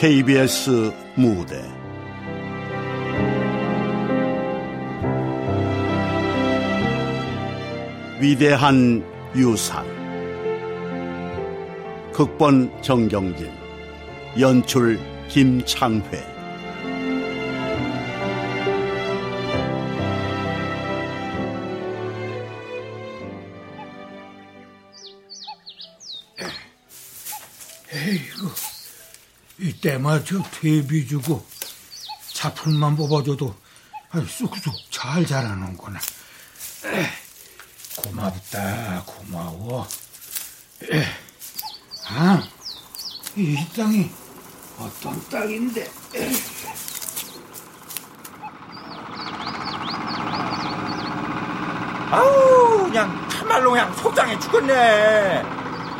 KBS 무대. 위대한 유산. 극본 정경진. 연출 김창회 때마저 퇴비 주고 차풀만 뽑아줘도 쑥쑥 잘 자라는구나. 고맙다 고마워. 아, 이 땅이 어떤 땅인데? 아우 그냥 참말로 그냥 속상해 죽겠네.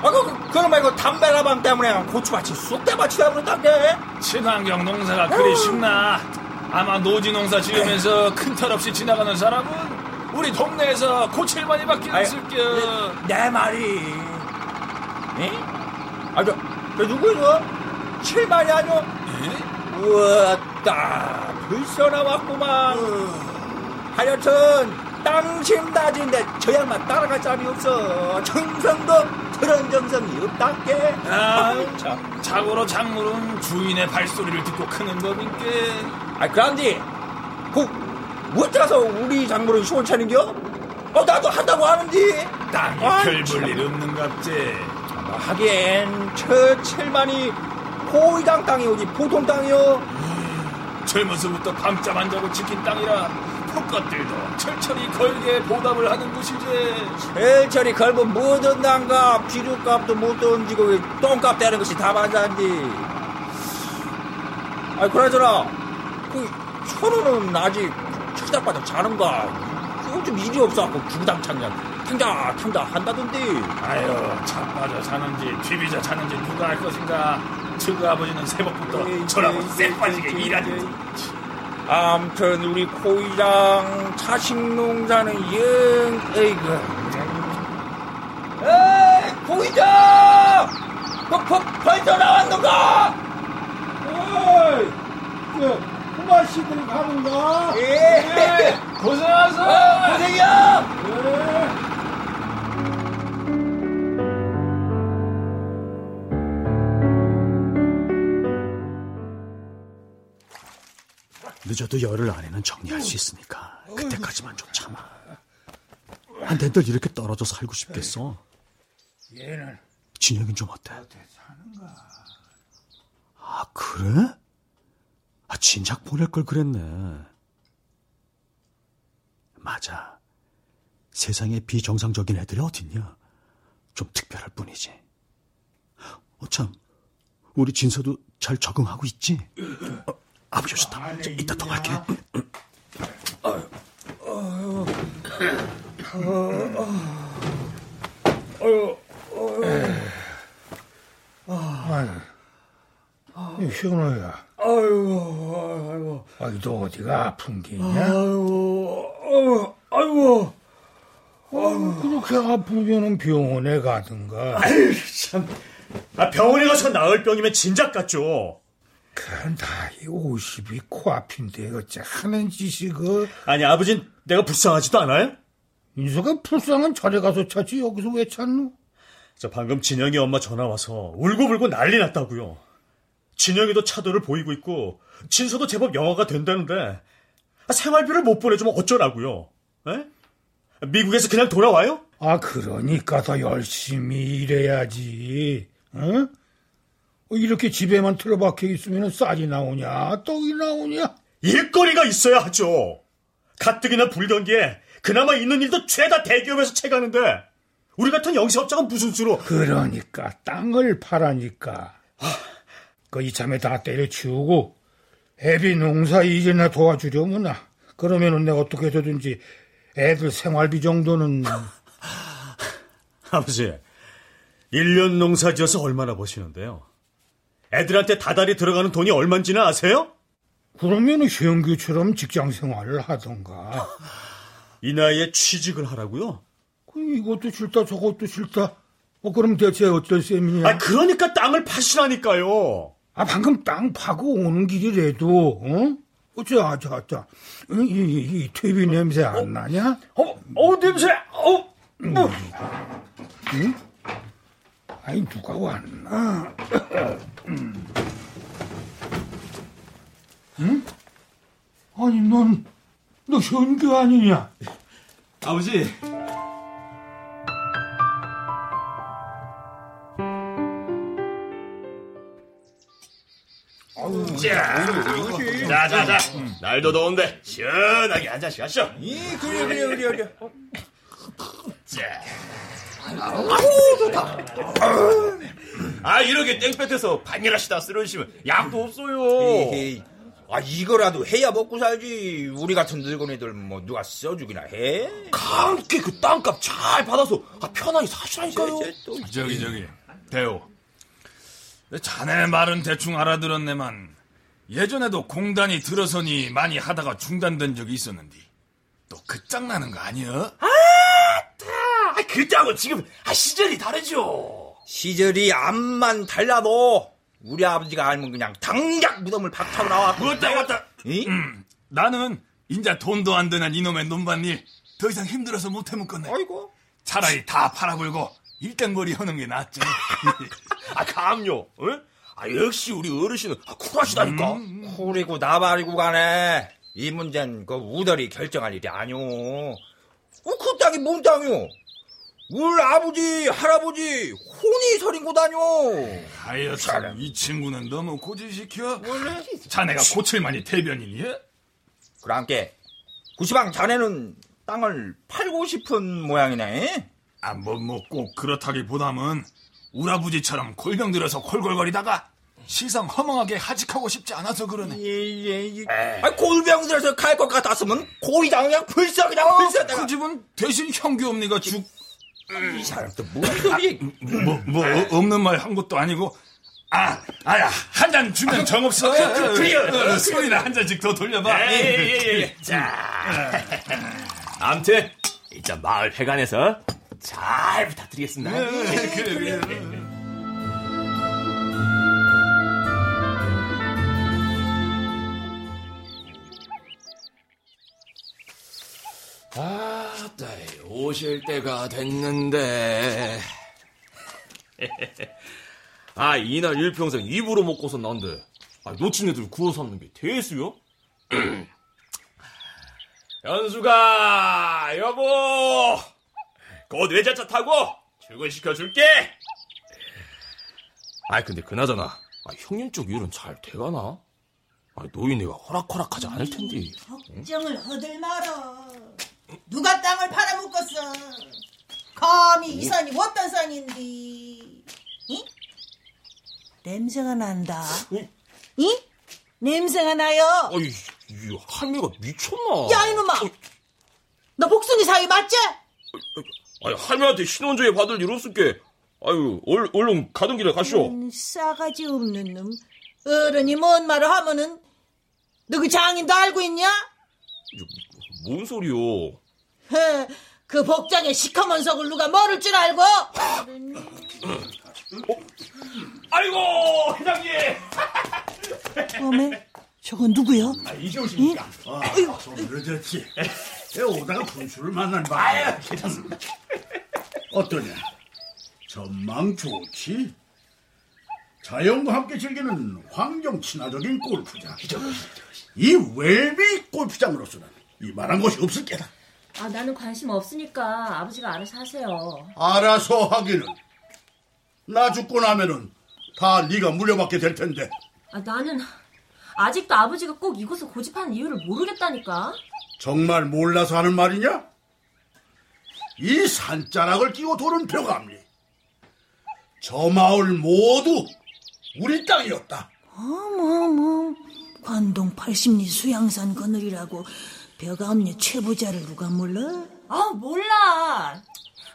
아, 그, 그놈 말고 담배라방 때문에 고추밭이 쑥대밭이 되버렸다게 친환경 농사가 그리 쉽나 아마 노지 농사 지으면서 큰탈 없이 지나가는 사람은 우리 동네에서 고칠만이밖에 없을겨 내 말이 에? 아, 저, 저 누구 이거? 칠만이 아니오? 우와, 따, 벌써 나왔구만. 하여튼, 땅심 다진데 저 양반 따라갈 사람이 없어. 정성도 그런 정성이 없다께. 아, 참. 자고로 작물은 주인의 발소리를 듣고 크는 법인께. 아, 그런데, 그, 어쩌서 우리 작물은 시원찮은겨? 어, 나도 한다고 하는데. 땅이 아이, 별 참. 볼일 없는갑제. 뭐 하기엔 저 칠만이 포위당 땅이 오지 보통 땅이요. 젊어서부터 밤잠 안 자고 지킨 땅이라 폭것들도 철철히 걸게 보답을 하는 곳이지. 철철이 걸면 뭐든 난가 비료값도 못 던지고 똥값 대는 것이 다반사인데. 아 그러잖아. 그 천호는 아직 철작바닥 자는가. 요즘 일이 없어갖고 구당창 그냥 탕자 탕자 한다던데. 아유, 차 빠져 자는지 뒤비자 자는지 누가 알 것인가. 저그 아버지는 새벽부터 저라고 쎄 빠지게 일하는지. 암튼 우리 코이장 차식농사는 영 에이그. 에이 코이장! 버, 버, 벌써 나왔는가? 어이 저 후마씨들 가는가? 예. 고생하소! 어, 고생이야 늦어도 열흘 안에는 정리할 수 있으니까 그때까지만 좀 참아. 한 대들 이렇게 떨어져 살고 싶겠어. 얘는 진혁이는 좀 어때? 아 그래? 아 진작 보낼 걸 그랬네. 맞아. 세상에 비정상적인 애들이 어딨냐? 좀 특별할 뿐이지. 어참, 우리 진서도 잘 적응하고 있지? 어, 아버지 오셨다. 저 이따 통화할게. 이 현호야 아이고 아이고 아이 너 어디가 아픈 게 있냐 아이고 아이고 아이고 아이고, 그렇게 아프면은 병원에 가든가 참. 아, 병원에 가서 나을 병이면 진작 같죠. 그건 다이 50이 코앞인데 어째 하는 짓이 그 아니, 아버진 내가 불쌍하지도 않아요? 인서가 불쌍한 절에 가서 찾지 여기서 왜 찾노? 저 방금 진영이 엄마 전화 와서 울고불고 난리 났다고요. 진영이도 차도를 보이고 있고 진서도 제법 영어가 된다는데 아, 생활비를 못 보내주면 어쩌라고요? 에? 미국에서 그냥 돌아와요? 아 그러니까 더 열심히 일해야지 응? 어, 이렇게 집에만 틀어박혀 있으면 쌀이 나오냐? 떡이 나오냐? 일거리가 있어야 하죠. 가뜩이나 불경기에 그나마 있는 일도 죄다 대기업에서 채가는데 우리 같은 영세업자가 무슨 수로? 그러니까 땅을 팔아니까. 그 이참에 다 때려치우고 애비 농사 이제나 도와주려무나. 그러면은 내가 어떻게 해서든지 애들 생활비 정도는 아버지 1년 농사 지어서 얼마나 버시는데요? 애들한테 다달이 들어가는 돈이 얼만지는 아세요? 그러면은 현규처럼 직장 생활을 하던가 이 나이에 취직을 하라고요? 그 이것도 싫다 저것도 싫다 어 그럼 대체 어떤 셈이냐 아, 그러니까 땅을 파시라니까요. 아, 방금 땅 파고 오는 길이라도, 어? 어쩌, 저, 저, 이, 이, 이 퇴비 냄새 안 나냐? 어, 어, 냄새! 어! 응? 아니, 누가 왔나? 응? 아니, 넌, 너 현규 아니냐? 아버지, 자, 자, 자. 날도 더운데 시원하게 한 잔씩 하시죠. 이 그래 그래 그래 그래. 자. 아, 이렇게 땡볕에서 반일하시다 쓰러지시면 약도 없어요. 에이, 아 이거라도 해야 먹고 살지. 우리 같은 늙은이들 뭐 누가 써주기나 해? 함께 그 땅값 잘 받아서 아, 편하게 사시라니까요. 쟤, 쟤 또. 저기 저기 대호 자네 말은 대충 알아들었네만 예전에도 공단이 들어서니 많이 하다가 중단된 적이 있었는데 또 끝장나는 거 아니여? 아, 그때하고 지금 아, 시절이 다르죠. 시절이 암만 달라도 우리 아버지가 알면 그냥 당장 무덤을 박차고 나와. 맞다 이? 음, 나는 인자 돈도 안 드는 이놈의 논밭일 더 이상 힘들어서 못 해먹겠네 아이고. 차라리 다 팔아불고 일당벌이 하는 게 낫지 아, 감요. 어? 아, 역시 우리 어르신은 아, 쿨하시다니까. 쿨이고 나발이고 가네. 이 문제는 그 우덜이 결정할 일이 아니오. 어, 그 땅이 뭔 땅이오? 우리 아버지, 할아버지, 혼이 서린 곳 아니오. 하여튼 이 친구는 너무 고집시켜 원래? 자네가 고칠만이 대변인이야? 그랑께 구시방 자네는 땅을 팔고 싶은 모양이네. 아, 뭐, 뭐, 꼭 그렇다기보다는 우라부지처럼 골병 들어서 골골거리다가 시상 허망하게 하직하고 싶지 않아서 그러네. 예 예 예. 아 골병 들어서 갈 것 같았으면 고이당 그냥 그냥 불써. 그 집은 대신 형규 엄니가 죽, 이 사람 또 무슨 소리? 뭐, 뭐, 어, 없는 말 한 것도 아니고, 아, 아야, 한 잔 주면 정없어. 그래요. 술이나 한 잔씩 더 돌려봐. 예, 예, 예. 자. 암튼, 일단 마을 회관에서 잘 부탁드리겠습니다. 그래, 그래. 아, 따 오실 때가 됐는데. 아, 이날 일평생 입으로 먹고서 난데. 아, 놓친 애들 구워 삼는 게 대수요? 현수가, 여보! 곧 외제차 타고 출근시켜줄게! 아, 근데 그나저나, 아, 형님 쪽 일은 잘 돼가나? 아, 노인네가 호락호락하지 않을 텐데. 걱정을 허들 말어. 누가 땅을 팔아먹었어? 감히 이 산이 어떤 산인디? 이? 냄새가 난다. 이? 냄새가 나요. 아이, 이 할미가 미쳤나? 야 이놈아, 너 복순이 사위 맞지? 아니, 할미한테 신혼조회 받을 일 없을게. 아유, 얼, 얼른 가던 길에 가시오. 음, 싸가지 없는 놈. 어른이 뭔 말을 하면은 너그 장인도 알고 있냐? 뭔 소리요? 헤, 그 복장에 시커먼 속을 누가 모를 줄 알고? 아이고, 회장님! 어메, 저건 누구요? 이제 오십니까? 아, 좀 늦었지. 내 오다가 분수를 만난 바야. 괜찮습니다. 어떠냐? 전망 좋지? 자연과 함께 즐기는 환경 친화적인 골프장. 이 웰비 골프장으로서는 이만한 곳이 없을 게다. 아, 나는 관심 없으니까 아버지가 알아서 하세요. 알아서 하기는. 나 죽고 나면은 다 네가 물려받게 될 텐데. 아, 나는 아직도 아버지가 꼭 이곳을 고집하는 이유를 모르겠다니까. 정말 몰라서 하는 말이냐? 이 산자락을 끼고 도는 벼감리. 저 마을 모두 우리 땅이었다. 어머머, 관동 80리 수양산 거늘이라고 벼가 없니 최부자를 누가 몰라? 아, 몰라.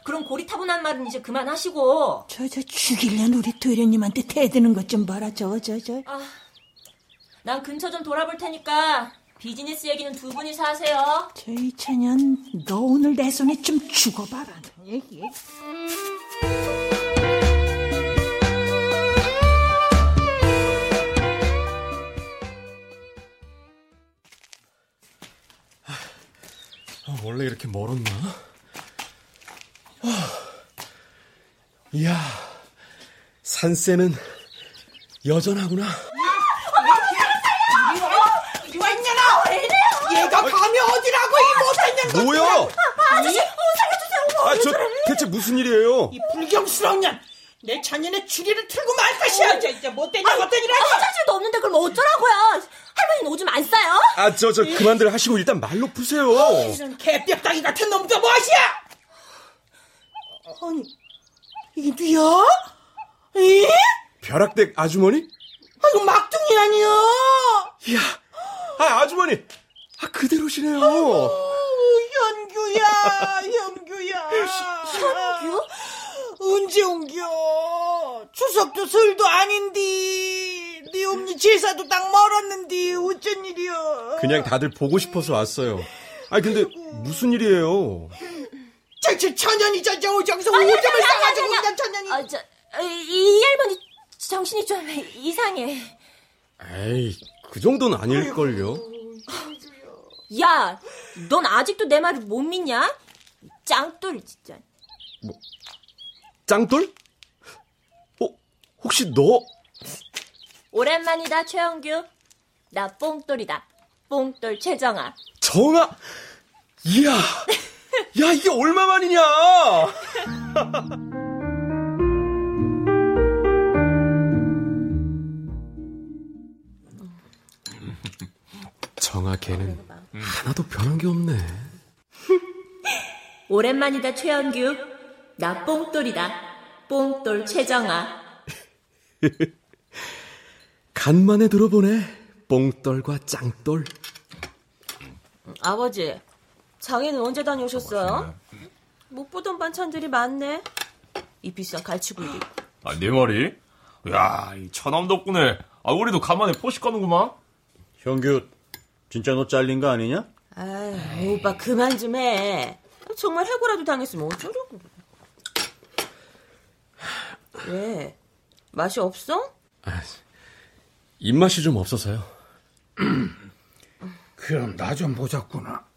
그럼 고리타분한 말은 이제 그만하시고. 저, 저, 죽일래 우리 도련님한테 대드는 것 좀 봐라, 저, 저, 저. 아, 난 근처 좀 돌아볼 테니까 비즈니스 얘기는 두 분이서 하세요. 저 이찬현, 너 오늘 내 손에 좀 죽어봐라. 얘기. 원래 이렇게 멀었나? 아, 이야, 산세는 여전하구나. 이리 와 있냐나 얘가 감이 어디라고 이 못한 년 뭐야? 아저씨 살려주세요 아, 저 대체 무슨 일이에요? 이 불경스러운 년! 내 자녀의 추리를 틀고 말 것이야! 저 이제 못된 년 어떤 일이야! 화장실도 없는데 그럼 어쩌라고요? 할머니는 오줌 안 싸요? 아, 저, 저, 그만들 하시고 일단 말로 푸세요. 이런 개뼈다귀 같은 놈도 무엇이야! 아니, 이게 누야? 에? 벼락댁 아주머니? 아이고, 막둥이 아니야! 이야, 아, 아주머니! 아, 그대로시네요. 오, 현규야, 현규야. 현규? 언제 옮겨? 추석도 설도 아닌디. 네 엄니 제사도 딱 멀었는디. 어쩐 일이야? 그냥 다들 보고 싶어서 왔어요. 아, 근데 무슨 일이에요? 저저 천년이 저저 오정서 오줌을 싸가지고 그냥 천년이. 아, 저, 이, 이 할머니 정신이 좀 이상해. 에이, 그 정도는 아닐걸요. 야, 넌 아직도 내 말을 못 믿냐? 짱돌 진짜. 짱돌? 어, 혹시 너? 오랜만이다 최영규. 나 뽕돌이다. 뽕돌 최정아. 정아! 이야! 야, 이게 얼마만이냐! 정아 걔는 하나도 변한 게 없네. 오랜만이다 최영규. 나 뽕돌이다. 뽕돌 최정아. 간만에 들어보네. 뽕돌과 짱돌. 아버지, 장애는 언제 다녀오셨어요? 못 보던 반찬들이 많네. 이 비싼 갈치구이. 아, 네 머리? 야, 이 처남 덕분에 아, 우리도 간만에 포식 가는구만. 형규, 진짜 너 잘린 거 아니냐? 아유, 오빠 그만 좀 해. 정말 해고라도 당했으면 어쩌려고. 왜? 맛이 없어? 입맛이 좀 없어서요. 그럼 나 좀 보자꾸나.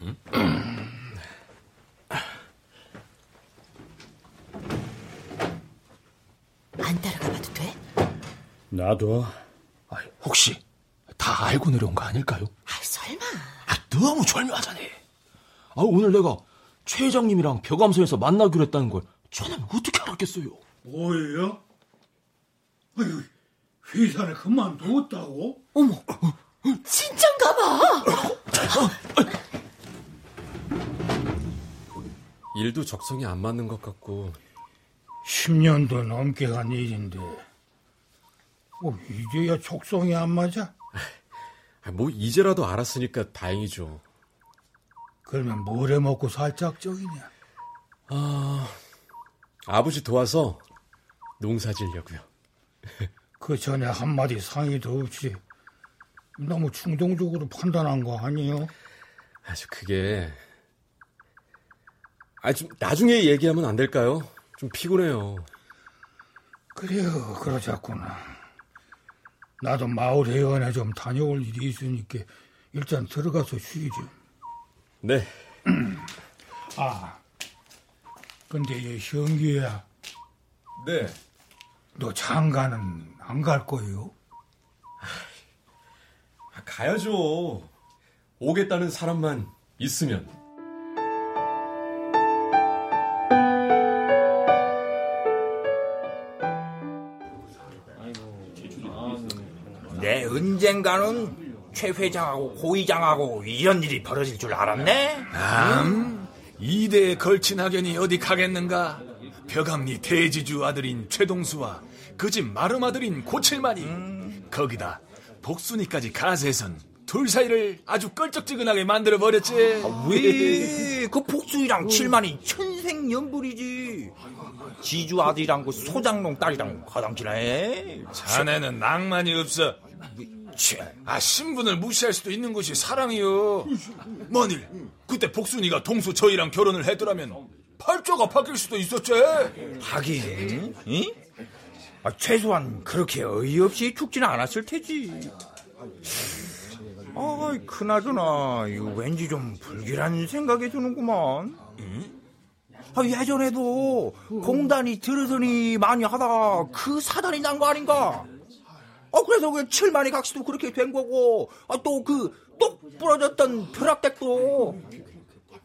안 따라가 봐도 돼? 나도. 아, 혹시 다 알고 내려온 거 아닐까요? 아, 설마. 아, 너무 절묘하잖아. 아, 오늘 내가 최 회장님이랑 벼감소에서 만나기로 했다는 걸 저는 어떻게 알았겠어요? 뭐예요? 아유, 회사를 그만뒀다고? 어머, 진짠가 봐. 일도 적성이 안 맞는 것 같고 10년도 넘게 간 일인데, 뭐, 이제야 촉성이 안 맞아? 아, 뭐 이제라도 알았으니까 다행이죠. 그러면 뭘 해먹고 살짝적이냐? 아버지 도와서 농사 지려고요. 그 전에 한마디 상의도 없이 너무 충동적으로 판단한 거 아니에요? 아주 그게 아 좀 나중에 얘기하면 안 될까요? 좀 피곤해요. 그래요, 그러자꾸나. 나도 마을 회원에 좀 다녀올 일이 있으니까 일단 들어가서 쉬지. 네. 아, 근데 얘 현규야, 네. 너 장가는 안 갈 거예요? 아, 가야죠. 오겠다는 사람만 있으면. 내 언젠가는 최 회장하고 고 의장하고 이런 일이 벌어질 줄 알았네. 음, 이대에 걸친 학연이 어디 가겠는가? 벼감리 대지주 아들인 최동수와 그 집 마름 아들인 고칠만이 거기다 복순이까지 가세선 둘 사이를 아주 껄쩍지근하게 만들어 버렸지. 왜그 복수이랑 칠만이 천생연분이지. 지주 아들이랑 그 소장농 딸이랑 화장지나해. 자네는 낭만이 없어. 아 신분을 무시할 수도 있는 것이 사랑이요. 만일 그때 복순이가 동수 저희랑 결혼을 했더라면 팔자가 바뀔 수도 있었지. 하긴, 응? 아, 최소한 그렇게 어이없이 죽지는 않았을 테지. 아이, 그나저나, 이거 왠지 좀 불길한 생각이 드는구만. 아, 예전에도 공단이 들으더니 많이 하다가 그 사단이 난 거 아닌가? 아, 그래서 그 칠만이 각시도 그렇게 된 거고, 아, 또 그, 똑 부러졌던 벼락댁도.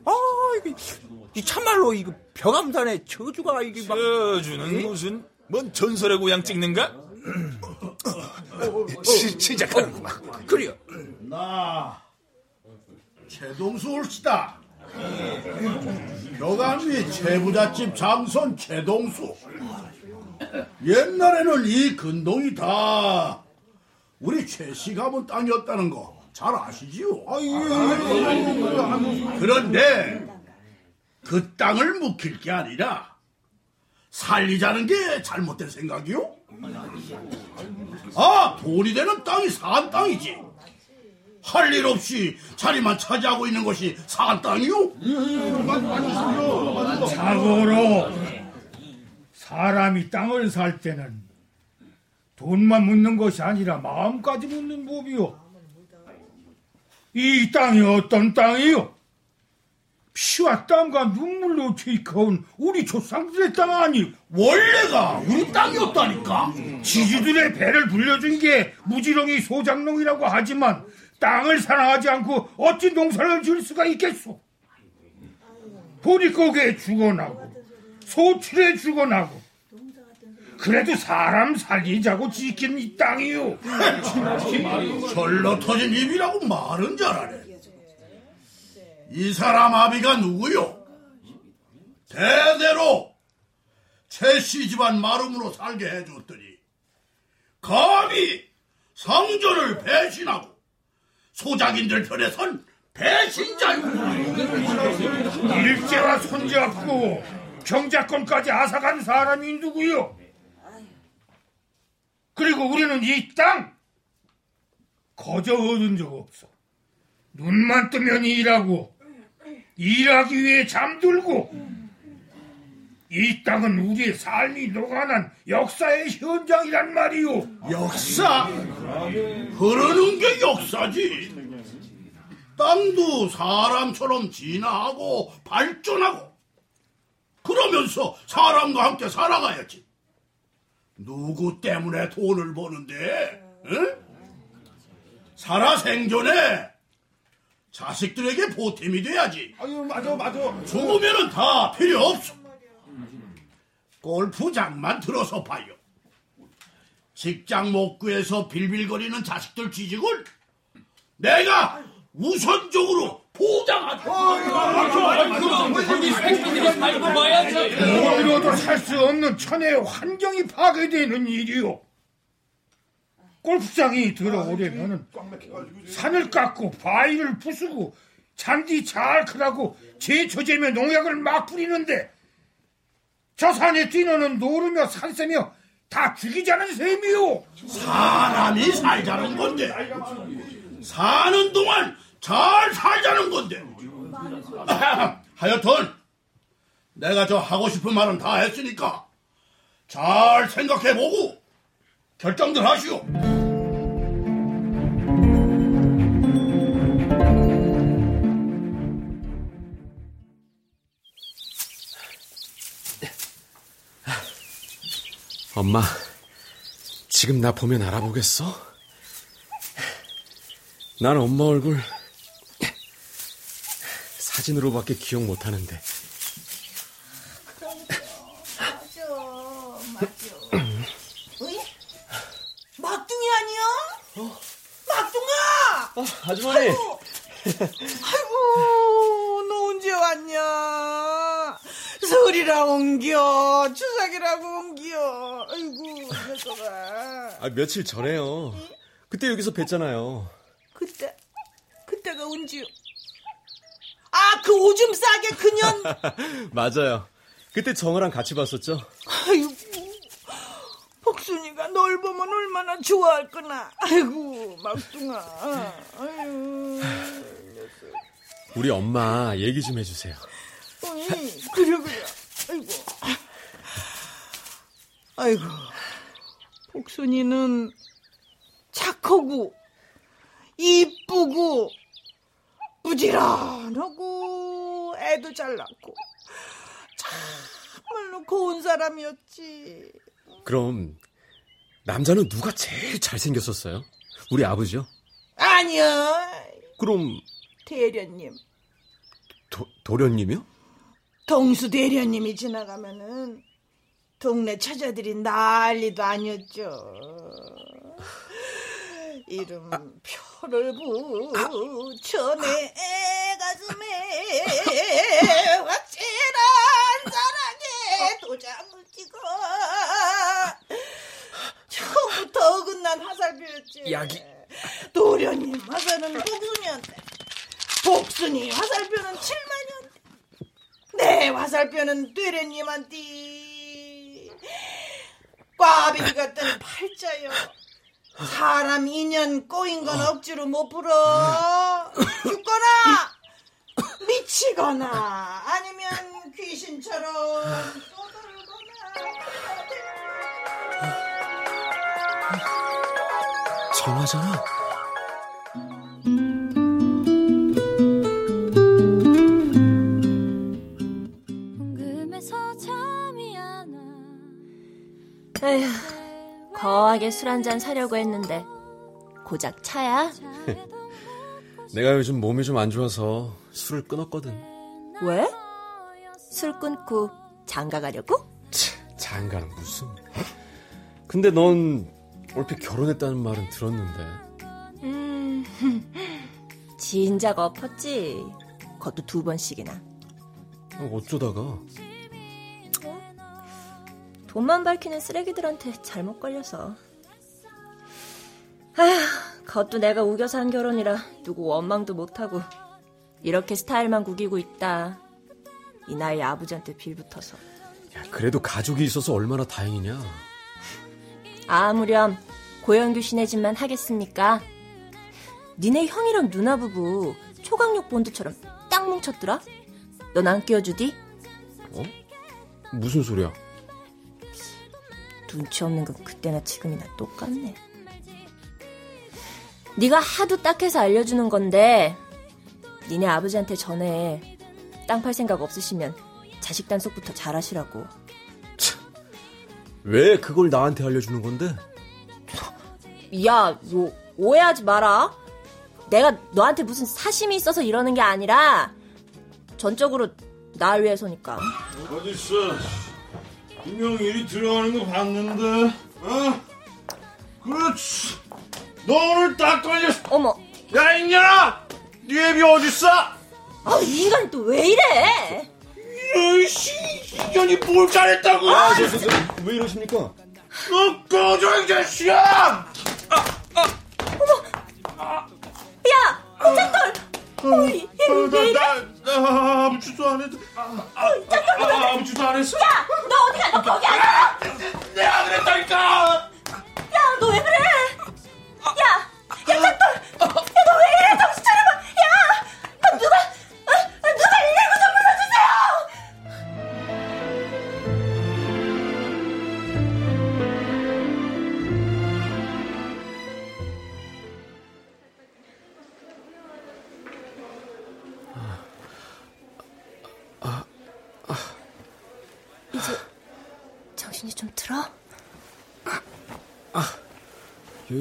아, 이게, 이 참말로, 이거, 벼감산의 저주가, 이게 막. 저주는 무슨, 뭔 전설의 고향 찍는가? 시, 시작하는구만. 그래요. 나 최동수 올시다. 벼감리 최부잣집 장손 최동수. 옛날에는 이 근동이 다 우리 최씨 가문 땅이었다는 거 잘 아시지요? 그런데 그 땅을 묵힐 게 아니라 살리자는 게 잘못된 생각이요? 아, 돈이 되는 땅이 산 땅이지. 할 일 없이 자리만 차지하고 있는 것이 산 땅이요? 자고로 사람이 땅을 살 때는 돈만 묻는 것이 아니라 마음까지 묻는 법이요. 이 땅이 어떤 땅이요? 피와 땀과 눈물로 퇴익해온 우리 조상들의 땅 아니요? 원래가 우리 땅이었다니까. 지주들의 배를 불려준 게 무지렁이 소장농이라고 하지만 땅을 사랑하지 않고 어찌 농사를 지을 수가 있겠소? 보리고개에 죽어나고 소출에 죽어나고 그래도 사람 살리자고 지킨 이 땅이요. 절로 터진 입이라고 말은 잘하네. 이 사람 아비가 누구요? 대대로 최씨 집안 마름으로 살게 해줬더니 감히 상조를 배신하고 소작인들 편에 선 배신자요. 일제와 손잡고 경자권까지 앗아간 사람이 누구요? 그리고 우리는 이 땅 거저 얻은 적 없어. 눈만 뜨면 일하고 일하기 위해 잠들고 이 땅은 우리의 삶이 녹아난 역사의 현장이란 말이오. 역사? 흐르는 게 역사지. 땅도 사람처럼 진화하고 발전하고 그러면서 사람과 함께 살아가야지. 누구 때문에 돈을 버는데? 응? 살아 생존에 자식들에게 보탬이 돼야지. 아유 맞아 맞아. 죽으면은 다 필요 없어. 골프장만 들어서 봐요. 직장 못 구해서 빌빌거리는 자식들 취직을 내가 우선적으로 보장하지. 돈으로도 살수 없는 천혜의 환경이 파괴되는 일이요. 골프장이 들어오려면은 산을 깎고 바위를 부수고 잔디 잘 크라고 제초제며 농약을 막 뿌리는데 저 산에 뛰노는 노르며 산새며 다 죽이자는 셈이요. 사람이 살자는 건데. 사는 동안 잘 살자는 건데. 하여튼 내가 저 하고 싶은 말은 다 했으니까 잘 생각해보고 결정들 하시오. 엄마, 지금 나 보면 알아보겠어? 난 엄마 얼굴 사진으로밖에 기억 못하는데. 막둥이 아니야? 막둥아! 아주머니! 아이고, 아이고, 너 언제 왔냐? 설이라 옮겨, 추석이라고 옮겨. 아이고, 녀석아. 아, 며칠 전에요. 그때 여기서 뵀잖아요. 그때, 그때가 언제요? 아, 그 오줌 싸게 그년. 맞아요. 그때 정어랑 같이 봤었죠? 아이고, 복순이가 널 보면 얼마나 좋아할 거나. 아이고, 막둥아. 아유, 우리 엄마 얘기 좀 해주세요. 어이, 그래, 그래. 아이고. 아이고, 복순이는 착하고 이쁘고 부지런하고 애도 잘 낳고 참말로 고운 사람이었지. 그럼 남자는 누가 제일 잘생겼었어요? 우리 아버지요? 아니야. 그럼 대련님. 도, 도련님이요? 동수 대련님이 지나가면은 동네 처자들이 난리도 아니었죠. 이름 표를 붙여 내 가슴에 확실한 사랑에 도장을 찍어 처음부터 어긋난 화살표였지. 약이 도련님 화살은 복순이한테 복순이 화살표는 칠만이한테 내 화살표는 되련님한테. 꽈배기 같은 팔자요 사람 인연 꼬인 건 억지로 못 풀어. 죽거나 미치거나 아니면 귀신처럼 정하잖아. 에휴, 거하게 술 한 잔 사려고 했는데 고작 차야? 내가 요즘 몸이 좀 안 좋아서 술을 끊었거든. 왜? 술 끊고 장가 가려고? 장가는 무슨? 근데 넌 얼핏 결혼했다는 말은 들었는데. 음, 진작 엎었지. 그것도 두 번씩이나. 어쩌다가? 돈만 밝히는 쓰레기들한테 잘못 걸려서. 아휴, 그것도 내가 우겨서 한 결혼이라 누구 원망도 못하고 이렇게 스타일만 구기고 있다. 이 나이 아버지한테 빌붙어서. 야, 그래도 가족이 있어서 얼마나 다행이냐. 아무렴 고영규 씨네 집만 하겠습니까? 니네 형이랑 누나 부부 초강력 본드처럼 딱 뭉쳤더라? 넌 안 끼워주디? 어? 무슨 소리야? 눈치 없는 건 그때나 지금이나 똑같네. 네가 하도 딱해서 알려주는 건데 니네 아버지한테 전에 땅팔 생각 없으시면 자식 단속부터 잘하시라고. 왜 그걸 나한테 알려주는 건데? 야, 너 오해하지 마라. 내가 너한테 무슨 사심이 있어서 이러는 게 아니라 전적으로 날 위해서니까. 어딨어? 분명 일이 들어가는 거 봤는데, 어? 그렇지. 너 오늘 딱 걸렸어. 어머. 야, 인년아! 네 애비 어딨어? 아, 이 인간이 또 왜 이래? 이씨, 인연이 뭘 잘했다고! 아, 저, 저, 저, 왜 이러십니까? 너 꺼져, 이 자식아! 야, 호장돌! 어, 이- 이- 왜 이래? 나, 나 아무 짓도 안 했어. 아, 아, 아, 아무 짓도 안 했어. 야, 너 어디 가? 너 거기 안 가? 내가 그랬다니까!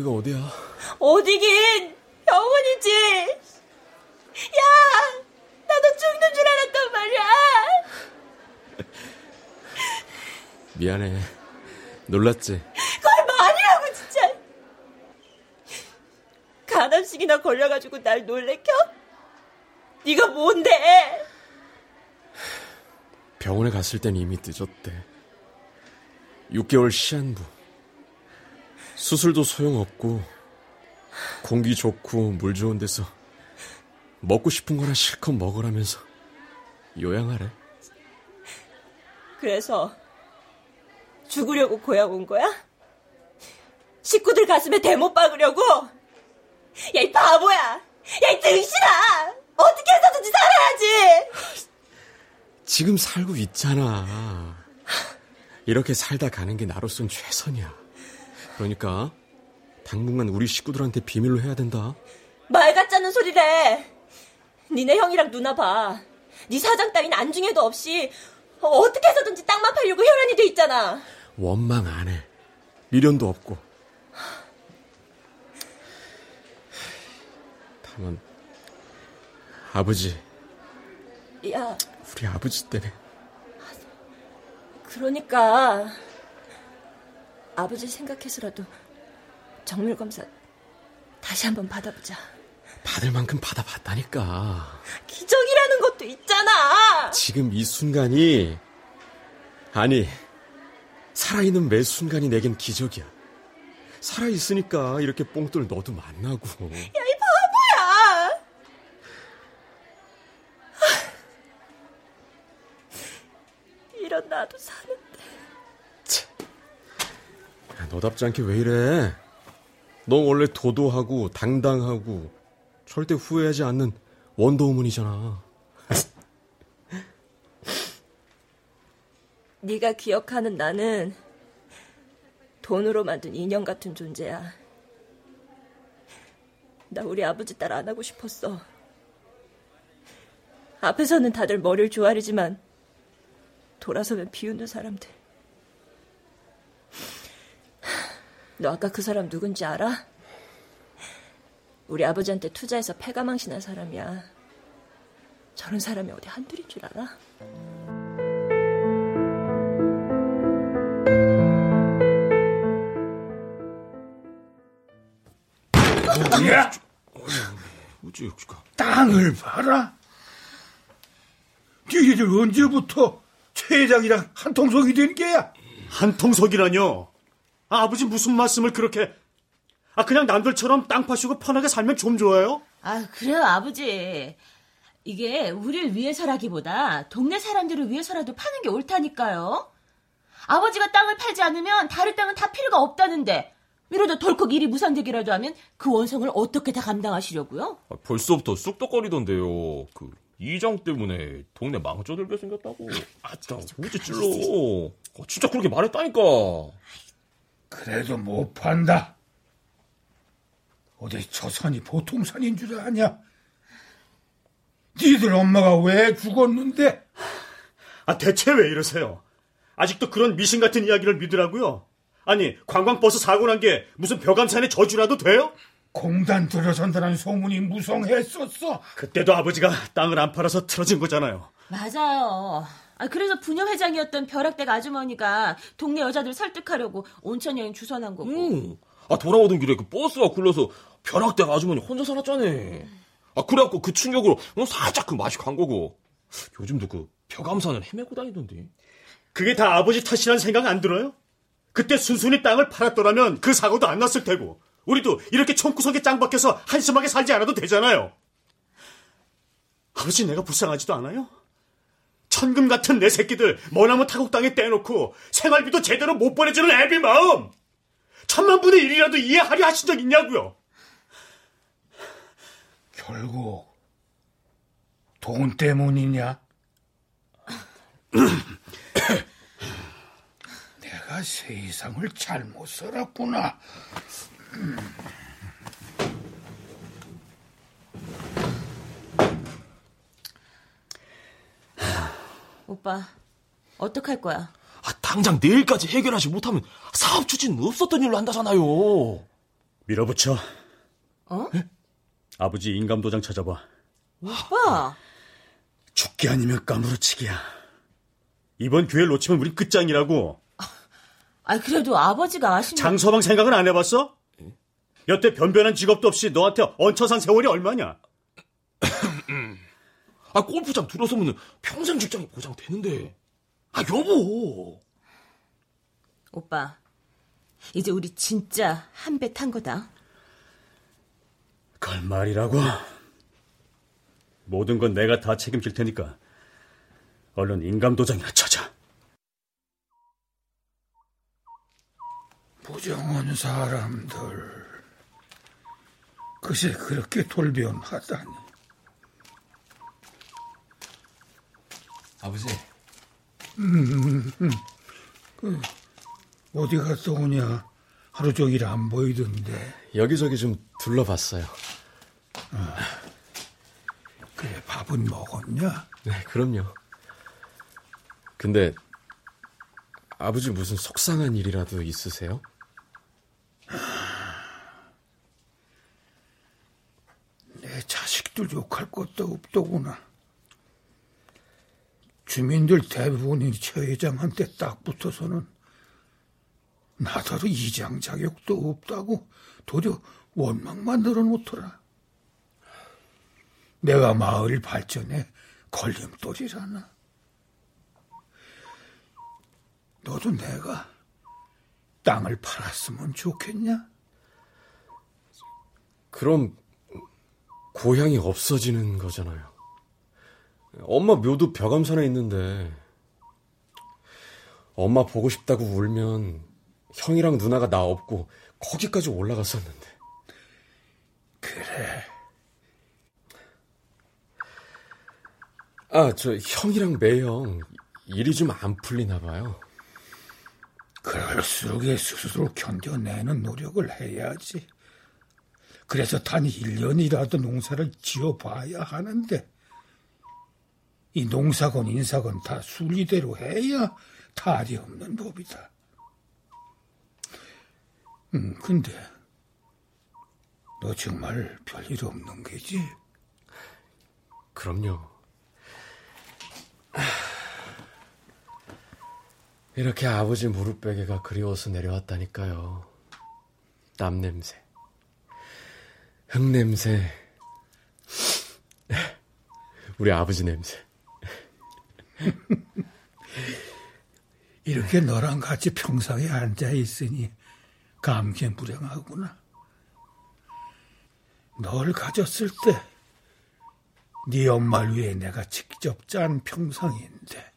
여기가 어디야? 어디긴 병원이지. 야, 나도 죽는 줄 알았단 말이야. 미안해. 놀랐지? 그걸 말이라고 진짜. 가남식이나 걸려가지고 날 놀래켜? 네가 뭔데? 병원에 갔을 땐 이미 늦었대. 6개월 시한부. 수술도 소용없고, 공기 좋고 물 좋은 데서 먹고 싶은 거나 실컷 먹으라면서 요양하래. 그래서 죽으려고 고향 온 거야? 식구들 가슴에 대못 박으려고? 야, 이 바보야! 야, 이 등신아! 어떻게 해서든지 살아야지! 지금 살고 있잖아. 이렇게 살다 가는 게 나로선 최선이야. 그러니까 당분간 우리 식구들한테 비밀로 해야 된다. 말 같자는 소리래. 니네 형이랑 누나 봐. 네 사장 따윈 안중에도 없이 어떻게 해서든지 땅만 팔려고 혈안이 돼 있잖아. 원망 안 해. 미련도 없고. 다만 아버지, 야, 우리 아버지 때문에 그러니까 아버지 생각해서라도 정밀 검사 다시 한번 받아보자. 받을 만큼 받아봤다니까. 기적이라는 것도 있잖아. 지금 이 순간이 아니 살아있는 매 순간이 내겐 기적이야. 살아있으니까 이렇게 뽕돌 너도 만나고. 야! 이런 나도 사는데. 야, 너답지 않게 왜 이래? 너 원래 도도하고 당당하고 절대 후회하지 않는 원더우먼이잖아. 네가 기억하는 나는 돈으로 만든 인형 같은 존재야. 나 우리 아버지 딸 안 하고 싶었어. 앞에서는 다들 머리를 조아리지만 돌아서면 비웃는 사람들. 너 아까 그 사람 누군지 알아? 우리 아버지한테 투자해서 패가망신한 사람이야. 저런 사람이 어디 한둘인 줄 알아? 야, 뭐지, 여기가? 땅을 봐라. 니희들 언제부터 최 회장이랑 한통속이 된 게야? 한통속이라뇨? 아, 아버지 무슨 말씀을 그렇게... 아, 그냥 남들처럼 땅 파시고 편하게 살면 좀 좋아요? 아, 그래요, 아버지. 이게 우리를 위해서라기보다 동네 사람들을 위해서라도 파는 게 옳다니까요. 아버지가 땅을 팔지 않으면 다른 땅은 다 필요가 없다는데 이러다 덜컥 일이 무산되기라도 하면 그 원성을 어떻게 다 감당하시려고요? 아, 벌써부터 쑥덕거리던데요. 그 이장 때문에 동네 망쳐들게 생겼다고. 아, 진짜 어째 찔러. 어, 진짜 그렇게 말했다니까. 그래도 못 판다. 어디 저 산이 보통 산인 줄 아냐? 니들 엄마가 왜 죽었는데? 아, 대체 왜 이러세요? 아직도 그런 미신 같은 이야기를 믿으라고요? 아니, 관광버스 사고 난 게 무슨 벼감산의 저주라도 돼요? 공단 들어선다는 소문이 무성했었어. 그때도 아버지가 땅을 안 팔아서 틀어진 거잖아요. 맞아요. 아, 그래서 부녀 회장이었던 벼락댁 아주머니가 동네 여자들 설득하려고 온천 여행 주선한 거고. 응. 아, 돌아오던 길에 그 버스가 굴러서 벼락대가 아주머니 혼자 살았잖아. 아, 그래갖고 그 충격으로 어, 살짝 그 맛이 간 거고. 요즘도 그 벼감산을 헤매고 다니던데. 그게 다 아버지 탓이란 생각 안 들어요? 그때 순순히 땅을 팔았더라면 그 사고도 안 났을 테고 우리도 이렇게 총구석에 짱 박혀서 한심하게 살지 않아도 되잖아요. 아버지 내가 불쌍하지도 않아요? 천금 같은 내 새끼들 머나먼 타국 땅에 떼놓고 생활비도 제대로 못 보내주는 애비 마음 천만 분의 일이라도 이해하려 하신 적 있냐고요? 결국 돈 때문이냐? 내가 세상을 잘못 살았구나. 오빠, 어떡할 거야? 아, 당장 내일까지 해결하지 못하면 사업 추진 없었던 일로 한다잖아요. 밀어붙여. 어? 아버지 인감도장 찾아봐. 오빠! 죽기 아니면 까무러치기야. 이번 기회를 놓치면 우린 끝장이라고. 아, 그래도 아버지가 아시면. 장서방 생각은 안 해봤어? 여태 변변한 직업도 없이 너한테 얹혀 산 세월이 얼마냐? 아, 골프장 들어서면 평생 직장이 보장되는데. 아, 여보. 오빠, 이제 우리 진짜 한 배 탄 거다. 그걸 말이라고? 모든 건 내가 다 책임질 테니까 얼른 인감도장이나 찾아. 부정한 사람들. 그새 그렇게 돌변하다니. 아버지, 음, 음, 그, 어디 갔다 오냐? 하루 종일 안 보이던데. 여기저기 좀 둘러봤어요. 그래, 밥은 먹었냐? 네, 그럼요. 근데 아버지 무슨 속상한 일이라도 있으세요? 내 자식들 욕할 것도 없더구나. 주민들 대부분이 최 회장한테 딱 붙어서는 나더러 이장 자격도 없다고 도리어 원망만 늘어놓더라. 내가 마을 발전에 걸림돌이라나. 너도 내가 땅을 팔았으면 좋겠냐? 그럼 고향이 없어지는 거잖아요. 엄마 묘도 벽암산에 있는데 엄마 보고 싶다고 울면 형이랑 누나가 나 없고 거기까지 올라갔었는데. 그래. 아, 저 형이랑 매형 일이 좀 안 풀리나 봐요. 그럴수록 스스로 견뎌내는 노력을 해야지. 그래서 단 1년이라도 농사를 지어봐야 하는데, 이 농사건 인사건 다 순리대로 해야 탈이 없는 법이다. 음, 근데, 너 정말 별일 없는 게지? 그럼요. 이렇게 아버지 무릎베개가 그리워서 내려왔다니까요. 땀 냄새, 흙 냄새, 우리 아버지 냄새. 이렇게 너랑 같이 평상에 앉아 있으니 감개무량하구나. 널 가졌을 때 네 엄마를 위해 내가 직접 짠 평상인데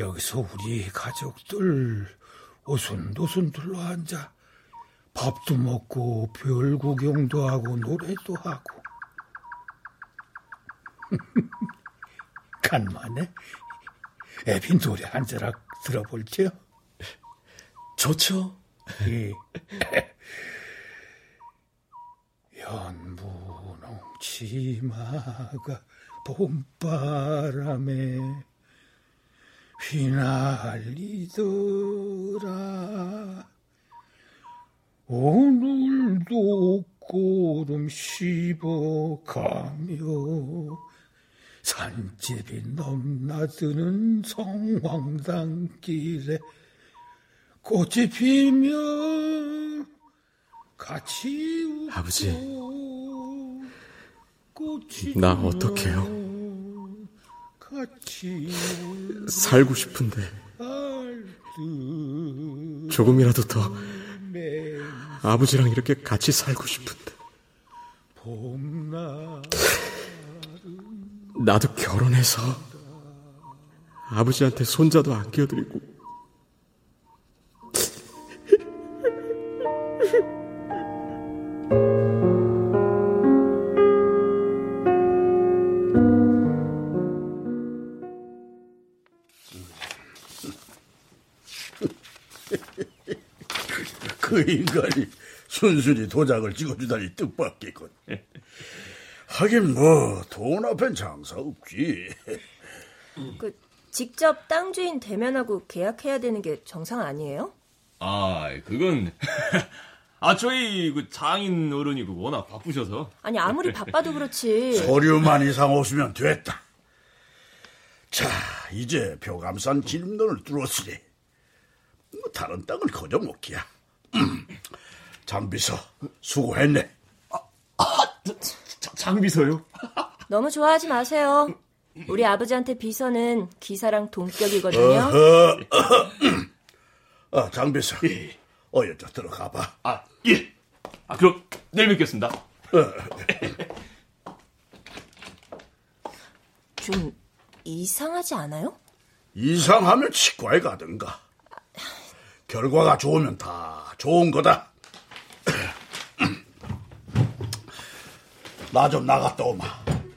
여기서 우리 가족들 오순도순 둘러앉아 밥도 먹고 별 구경도 하고 노래도 하고 간만에 애비 노래 한 자락 들어볼게요. 좋죠? 예. 연분홍 치마가 봄바람에 휘날리더라 오늘도 꽃구름 씹어가며 산집이 넘나드는 성황당길에 꽃이 피며 같이 웃고 아버지, 꽃이 나 어떡해요? 같이 살고 싶은데 조금이라도 더매 아버지랑 이렇게 같이 살고 싶은데 봄날 나도 결혼해서 아버지한테 손자도 안겨드리고 그 인간이 순순히 도장을 찍어주다니 뜻밖이군. 하긴 뭐 돈 앞엔 장사 없지. 그 직접 땅 주인 대면하고 계약해야 되는 게 정상 아니에요? 아, 그건 아 저희 그 장인 어른이 그 워낙 바쁘셔서 아니 아무리 바빠도 그렇지. 서류만 이상 없으면 됐다. 자, 이제 벼감산 진입로를 뚫었으니 뭐 다른 땅을 거저 먹기야. 음, 장비서 수고했네. 장비서요? 뭐 너무 좋아하지 마세요. 우리 아버지한테 비서는 기사랑 동격이거든요. 어허. 아, 장비서. 어여져 들어가 봐. 아, 예. 아, 그럼 내일 뵙겠습니다. 좀 이상하지 않아요? 이상하면 치과에 가든가. 결과가 좋으면 다 좋은 거다. 나 좀 나갔다 오마.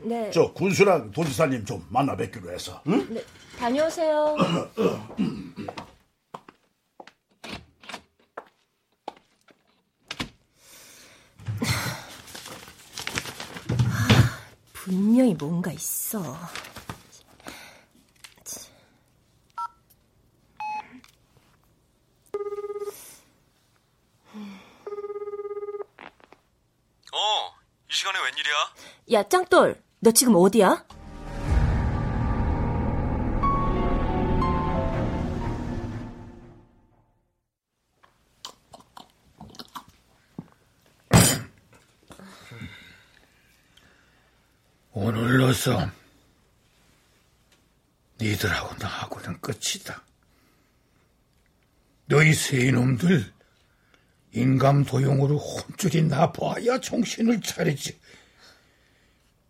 네. 저 군수랑 도지사님 좀 만나 뵙기로 해서. 응? 네, 다녀오세요. 아, 분명히 뭔가 있어. 시간에 웬일이야? 야, 짱돌, 너 지금 어디야? 오늘로서 니들하고 나하고는 끝이다. 너희 세 이놈들 인감 도용으로 혼쭐이 나 봐야 정신을 차리지.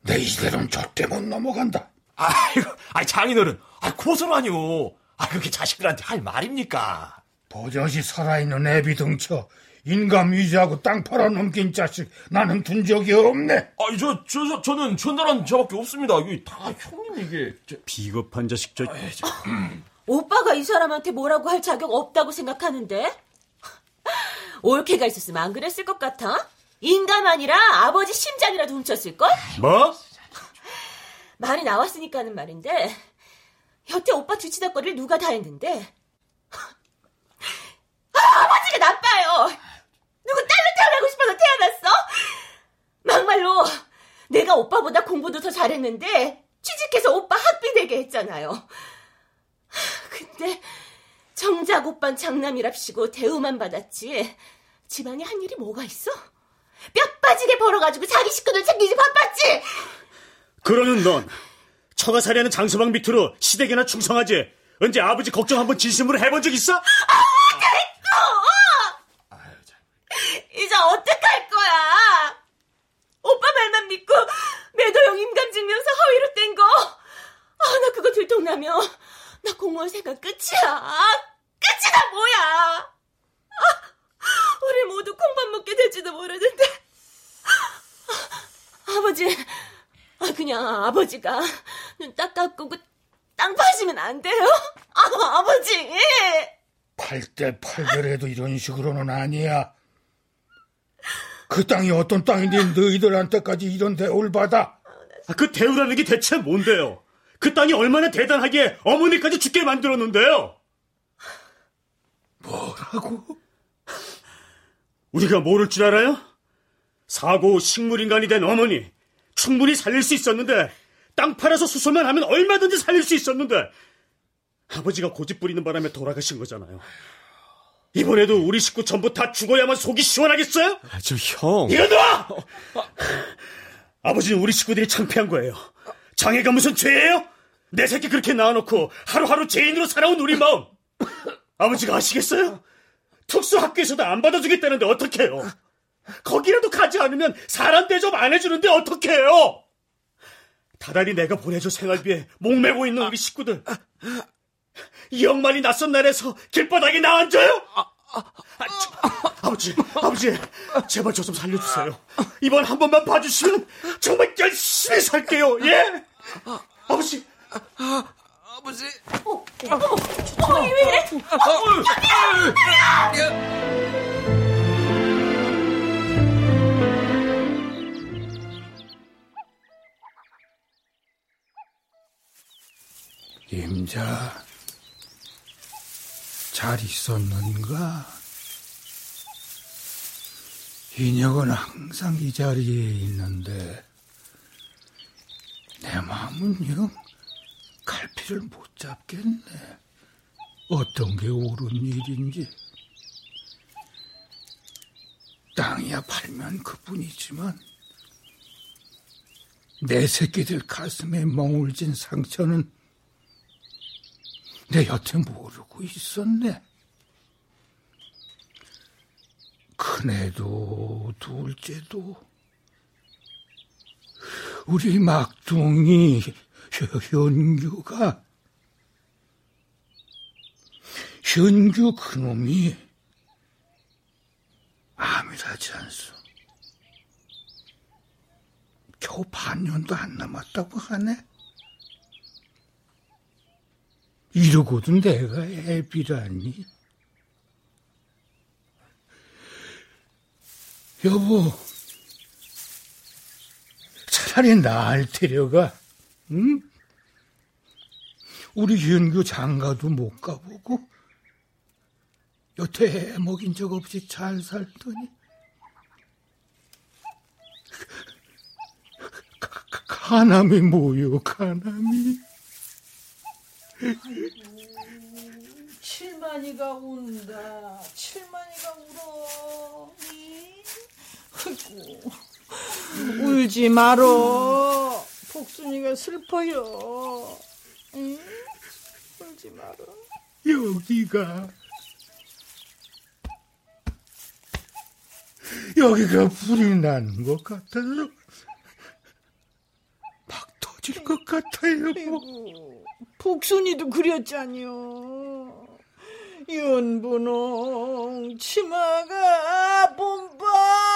내 이대로는 절대 못 넘어간다. 아이고, 아이 장인어른, 아 고소라뇨. 아 그렇게 자식들한테 할 말입니까? 버젓이 살아있는 애비 등쳐 인감 위지하고 땅 팔아넘긴 자식 나는 둔 적이 없네. 아, 저, 저, 저 저는 전달한 저밖에 없습니다. 이게 다 형님 이게. 저... 비겁한 자식 저. 오빠가 이 사람한테 뭐라고 할 자격 없다고 생각하는데? 올케가 있었으면 안 그랬을 것 같아? 인감 아니라 아버지 심장이라도 훔쳤을걸? 뭐? 말이 나왔으니까는 말인데 여태 오빠 뒤치다거리를 누가 다 했는데 아, 아버지가 나빠요 누구 딸로 태어나고 싶어서 태어났어? 막말로 내가 오빠보다 공부도 더 잘했는데 취직해서 오빠 학비 되게 했잖아요 근데 정작 오빤 장남이랍시고 대우만 받았지 집안에 한 일이 뭐가 있어? 뼈 빠지게 벌어가지고 자기 식구들 챙기지 바빴지 그러는 넌 처가살이하는 장서방 밑으로 시댁이나 충성하지. 언제 아버지 걱정 한번 진심으로 해본 적 있어? 이제 어떡할 거야? 오빠 말만 믿고 매도용 임감증명서 허위로 뗀 거. 아, 나 그거 들통나면 나 공무원 생각 끝이야. 끝이 다 뭐야? 아, 우리 모두 콩밥 먹게 될지도 모르는데. 아, 아버지, 아, 그냥 아버지가 눈 딱 감고 땅 파시면 안 돼요? 아, 아버지! 팔때 팔더라도 이런 식으로는 아니야. 그 땅이 어떤 땅인데 너희들한테까지 이런 대우를 받아? 아, 그 대우라는 게 대체 뭔데요? 그 땅이 얼마나 대단하게 어머니까지 죽게 만들었는데요? 뭐라고? 우리가 모를 줄 알아요? 사고 식물인간이 된 어머니 충분히 살릴 수 있었는데 땅 팔아서 수술만 하면 얼마든지 살릴 수 있었는데 아버지가 고집 부리는 바람에 돌아가신 거잖아요. 이번에도 우리 식구 전부 다 죽어야만 속이 시원하겠어요? 아, 저 형. 이거 놔! 아버지는 우리 식구들이 창피한 거예요. 장애가 무슨 죄예요? 내 새끼 그렇게 낳아놓고 하루하루 죄인으로 살아온 우리 마음. 아버지가 아시겠어요? 특수학교에서도 안 받아주겠다는데 어떡해요? 거기라도 가지 않으면 사람 대접 안 해주는데 어떡해요? 다달이 내가 보내줘 생활비에 목매고 있는 우리 식구들. 이 형만이 낯선 날에서 길바닥에 나앉아요? 아, 저, 아버지, 아버지, 제발 저 좀 살려주세요. 이번 한 번만 봐주시면 정말 열심히 살게요, 예? 아버지. 아버지. 어, 어머, 어머, 왜 이래? 임자, 잘 있었는가? 인혁은 항상 이 자리에 있는데 내 마음은 영 갈피를 못 잡겠네. 어떤 게 옳은 일인지. 땅이야 팔면 그뿐이지만 내 새끼들 가슴에 멍울진 상처는 내 여태 모르고 있었네. 큰애도 둘째도 우리 막둥이 현규가 현규 그놈이 암이라지 않소. 겨우 반년도 안 남았다고 하네. 이러고도 내가 애비라니. 여보, 차라리 날 데려가, 응? 우리 현규 장가도 못 가보고, 여태 먹인 적 없이 잘 살더니, 가남이 뭐요, 가남이. 칠만이가 운다. 칠만이가 울어. 아이고, 울지 말어. 복순이가 슬퍼요. 응? 울지 말어. 여기가 여기가 불이 나는 것 같아서 막 터질 것 같아요. 아이고, 복순이도 그렸잖요. 연분홍 치마가 봄바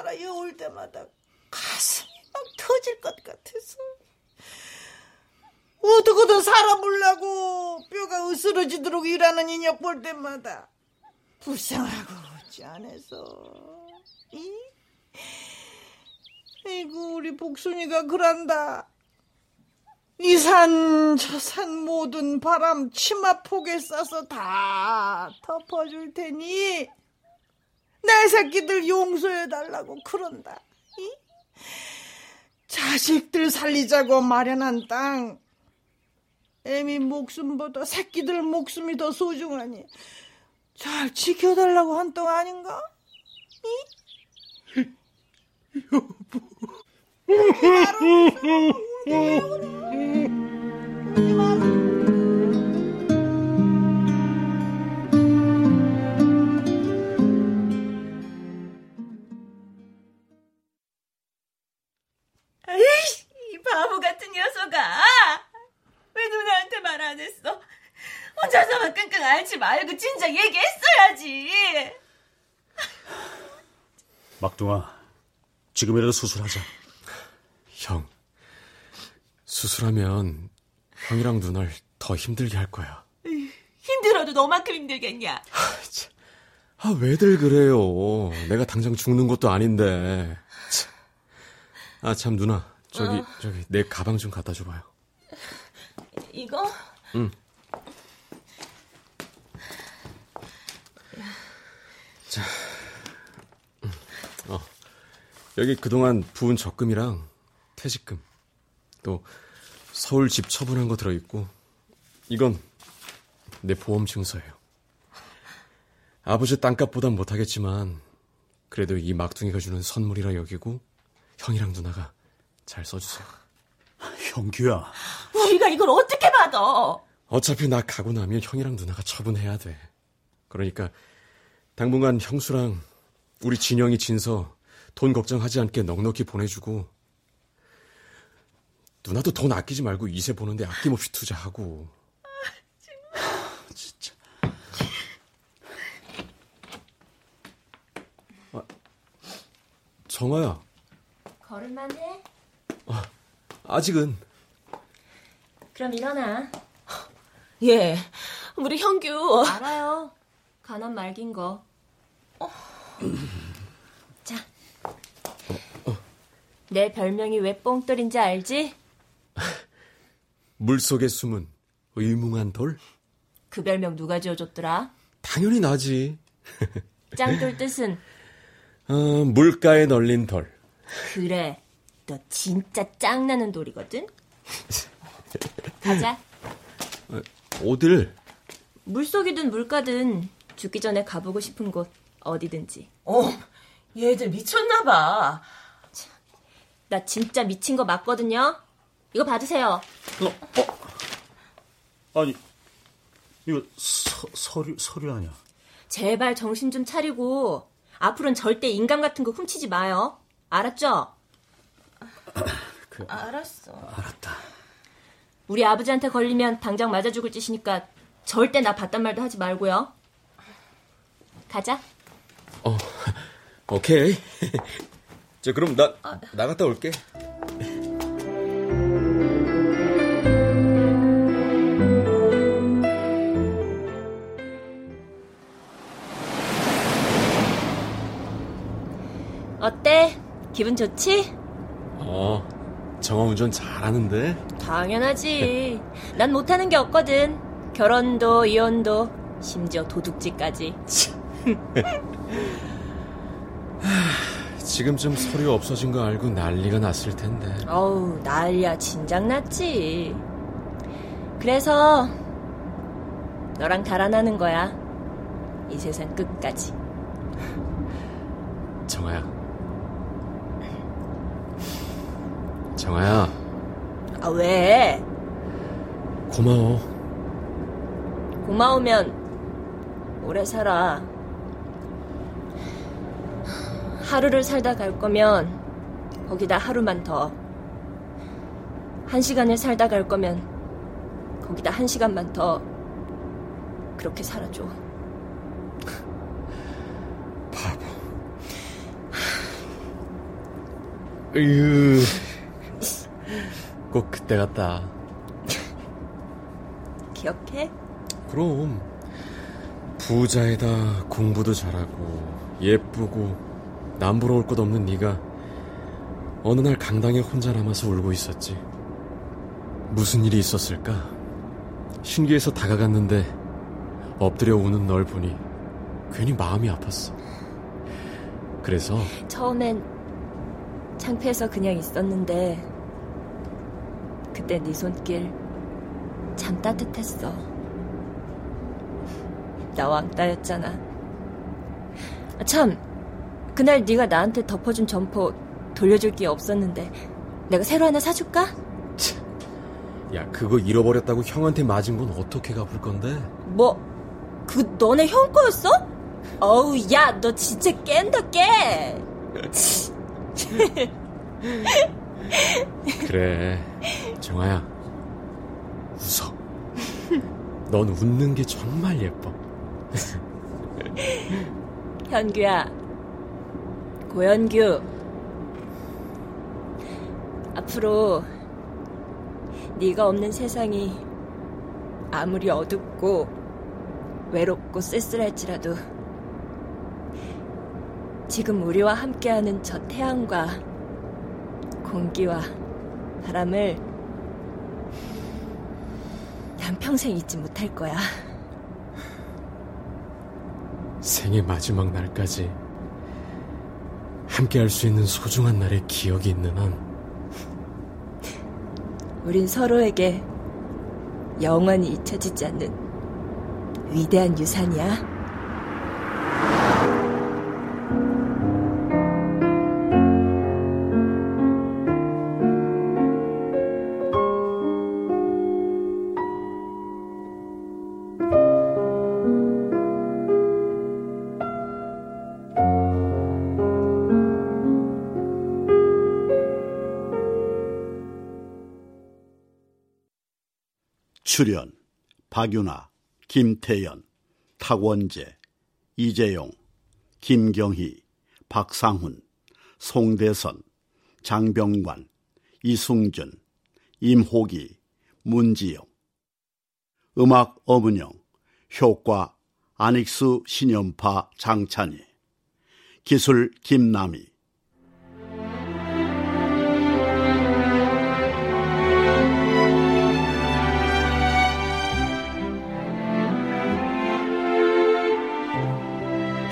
만나라 여울 때마다 가슴이 막 터질 것 같아서. 어떻게든 살아보려고 뼈가 으스러지도록 일하는 인력 볼 때마다 불쌍하고 안해서. 이? 아이고 우리 복순이가 그란다. 이 산 저 산 모든 바람 치마 폭에 싸서 다 덮어줄 테니 내 새끼들 용서해달라고 그런다 이? 자식들 살리자고 마련한 땅 애미 목숨보다 새끼들 목숨이 더 소중하니 잘 지켜달라고 한 땅 아닌가? 아이씨, 지금이라도 수술하자. 형, 수술하면 형이랑 누나를 더 힘들게 할 거야. 힘들어도 너만큼 힘들겠냐? 아, 왜들 그래요? 내가 당장 죽는 것도 아닌데. 참. 아, 참, 누나. 저기, 어? 저기, 내 가방 좀 갖다 줘봐요. 이거? 응. 자, 여기 그동안 부은 적금이랑 퇴직금, 또 서울 집 처분한 거 들어있고, 이건 내 보험 증서예요. 아버지 땅값보단 못하겠지만, 그래도 이 막둥이가 주는 선물이라 여기고, 형이랑 누나가 잘 써주세요. 형규야. 우리가 이걸 어떻게 받아? 어차피 나 가고 나면 형이랑 누나가 처분해야 돼. 그러니까 당분간 형수랑 우리 진영이 진서 돈 걱정하지 않게 넉넉히 보내주고 누나도 돈 아끼지 말고 이세 보는데 아낌없이 투자하고 진짜 아, 정아야 걸을만 해? 아직은 그럼 일어나. 예, 우리 형규. 알아요. 간암 말긴 거. 자. 내 별명이 왜 뽕돌인지 알지? 물속에 숨은 의뭉한 돌? 그 별명 누가 지어줬더라? 당연히 나지. 짱돌 뜻은 어, 물가에 널린 돌. 그래. 너 진짜 짱나는 돌이거든? 가자. 어딜? 물속이든 물가든 죽기 전에 가보고 싶은 곳 어디든지. 어, 얘들 미쳤나봐. 나 진짜 미친 거 맞거든요. 이거 받으세요. 아니, 이거 서, 서류, 서류 아니야? 제발 정신 좀 차리고 앞으로는 절대 인감 같은 거 훔치지 마요. 알았죠? 알았어. 알았다. 우리 아버지한테 걸리면 당장 맞아 죽을 짓이니까 절대 나 봤단 말도 하지 말고요. 가자. 어, 오케이. 자, 그럼 나 아. 나갔다 올게. 어때? 기분 좋지? 어, 정화 운전 잘하는데? 당연하지. 난 못하는 게 없거든. 결혼도 이혼도 심지어 도둑질까지. 지금쯤 서류 없어진 거 알고 난리가 났을 텐데. 어우, 난리야, 진작 났지. 그래서, 너랑 달아나는 거야. 이 세상 끝까지. 정아야. 정아야, 아, 왜? 고마워. 고마우면 오래 살아. 하루를 살다 갈 거면 거기다 하루만 더. 한 시간을 살다 갈 거면 거기다 한 시간만 더. 그렇게 살아줘. 으유. 꼭 그때 같다. 기억해? 그럼 부자에다 공부도 잘하고 예쁘고 남부러울 것 없는 네가 어느 날 강당에 혼자 남아서 울고 있었지. 무슨 일이 있었을까? 신기해서 다가갔는데 엎드려 우는 널 보니 괜히 마음이 아팠어. 그래서 처음엔 창피해서 그냥 있었는데 그때 네 손길 참 따뜻했어. 나 왕따였잖아. 아, 참 그날 네가 나한테 덮어준 점퍼 돌려줄 게 없었는데 내가 새로 하나 사줄까? 야 그거 잃어버렸다고 형한테 맞은 건 어떻게 갚을 건데? 뭐? 그 너네 형 거였어? 어우 야 너 진짜 깬다 깨. 그래 정아야 웃어. 넌 웃는 게 정말 예뻐. 현규야, 고현규. 앞으로 네가 없는 세상이 아무리 어둡고 외롭고 쓸쓸할지라도 지금 우리와 함께하는 저 태양과 공기와 바람을 난 평생 잊지 못할 거야. 생의 마지막 날까지 함께 할 수 있는 소중한 날의 기억이 있는 한 우린 서로에게 영원히 잊혀지지 않는 위대한 유산이야. 출연 박윤아, 김태연, 탁원재, 이재용, 김경희, 박상훈, 송대선, 장병관, 이승준, 임호기, 문지영. 음악 어문영 효과 아닉스 신연파 장찬희. 기술 김남희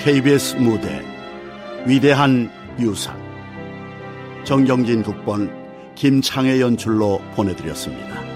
KBS 무대 위대한 유산 정경진 국번 김창의 연출로 보내드렸습니다.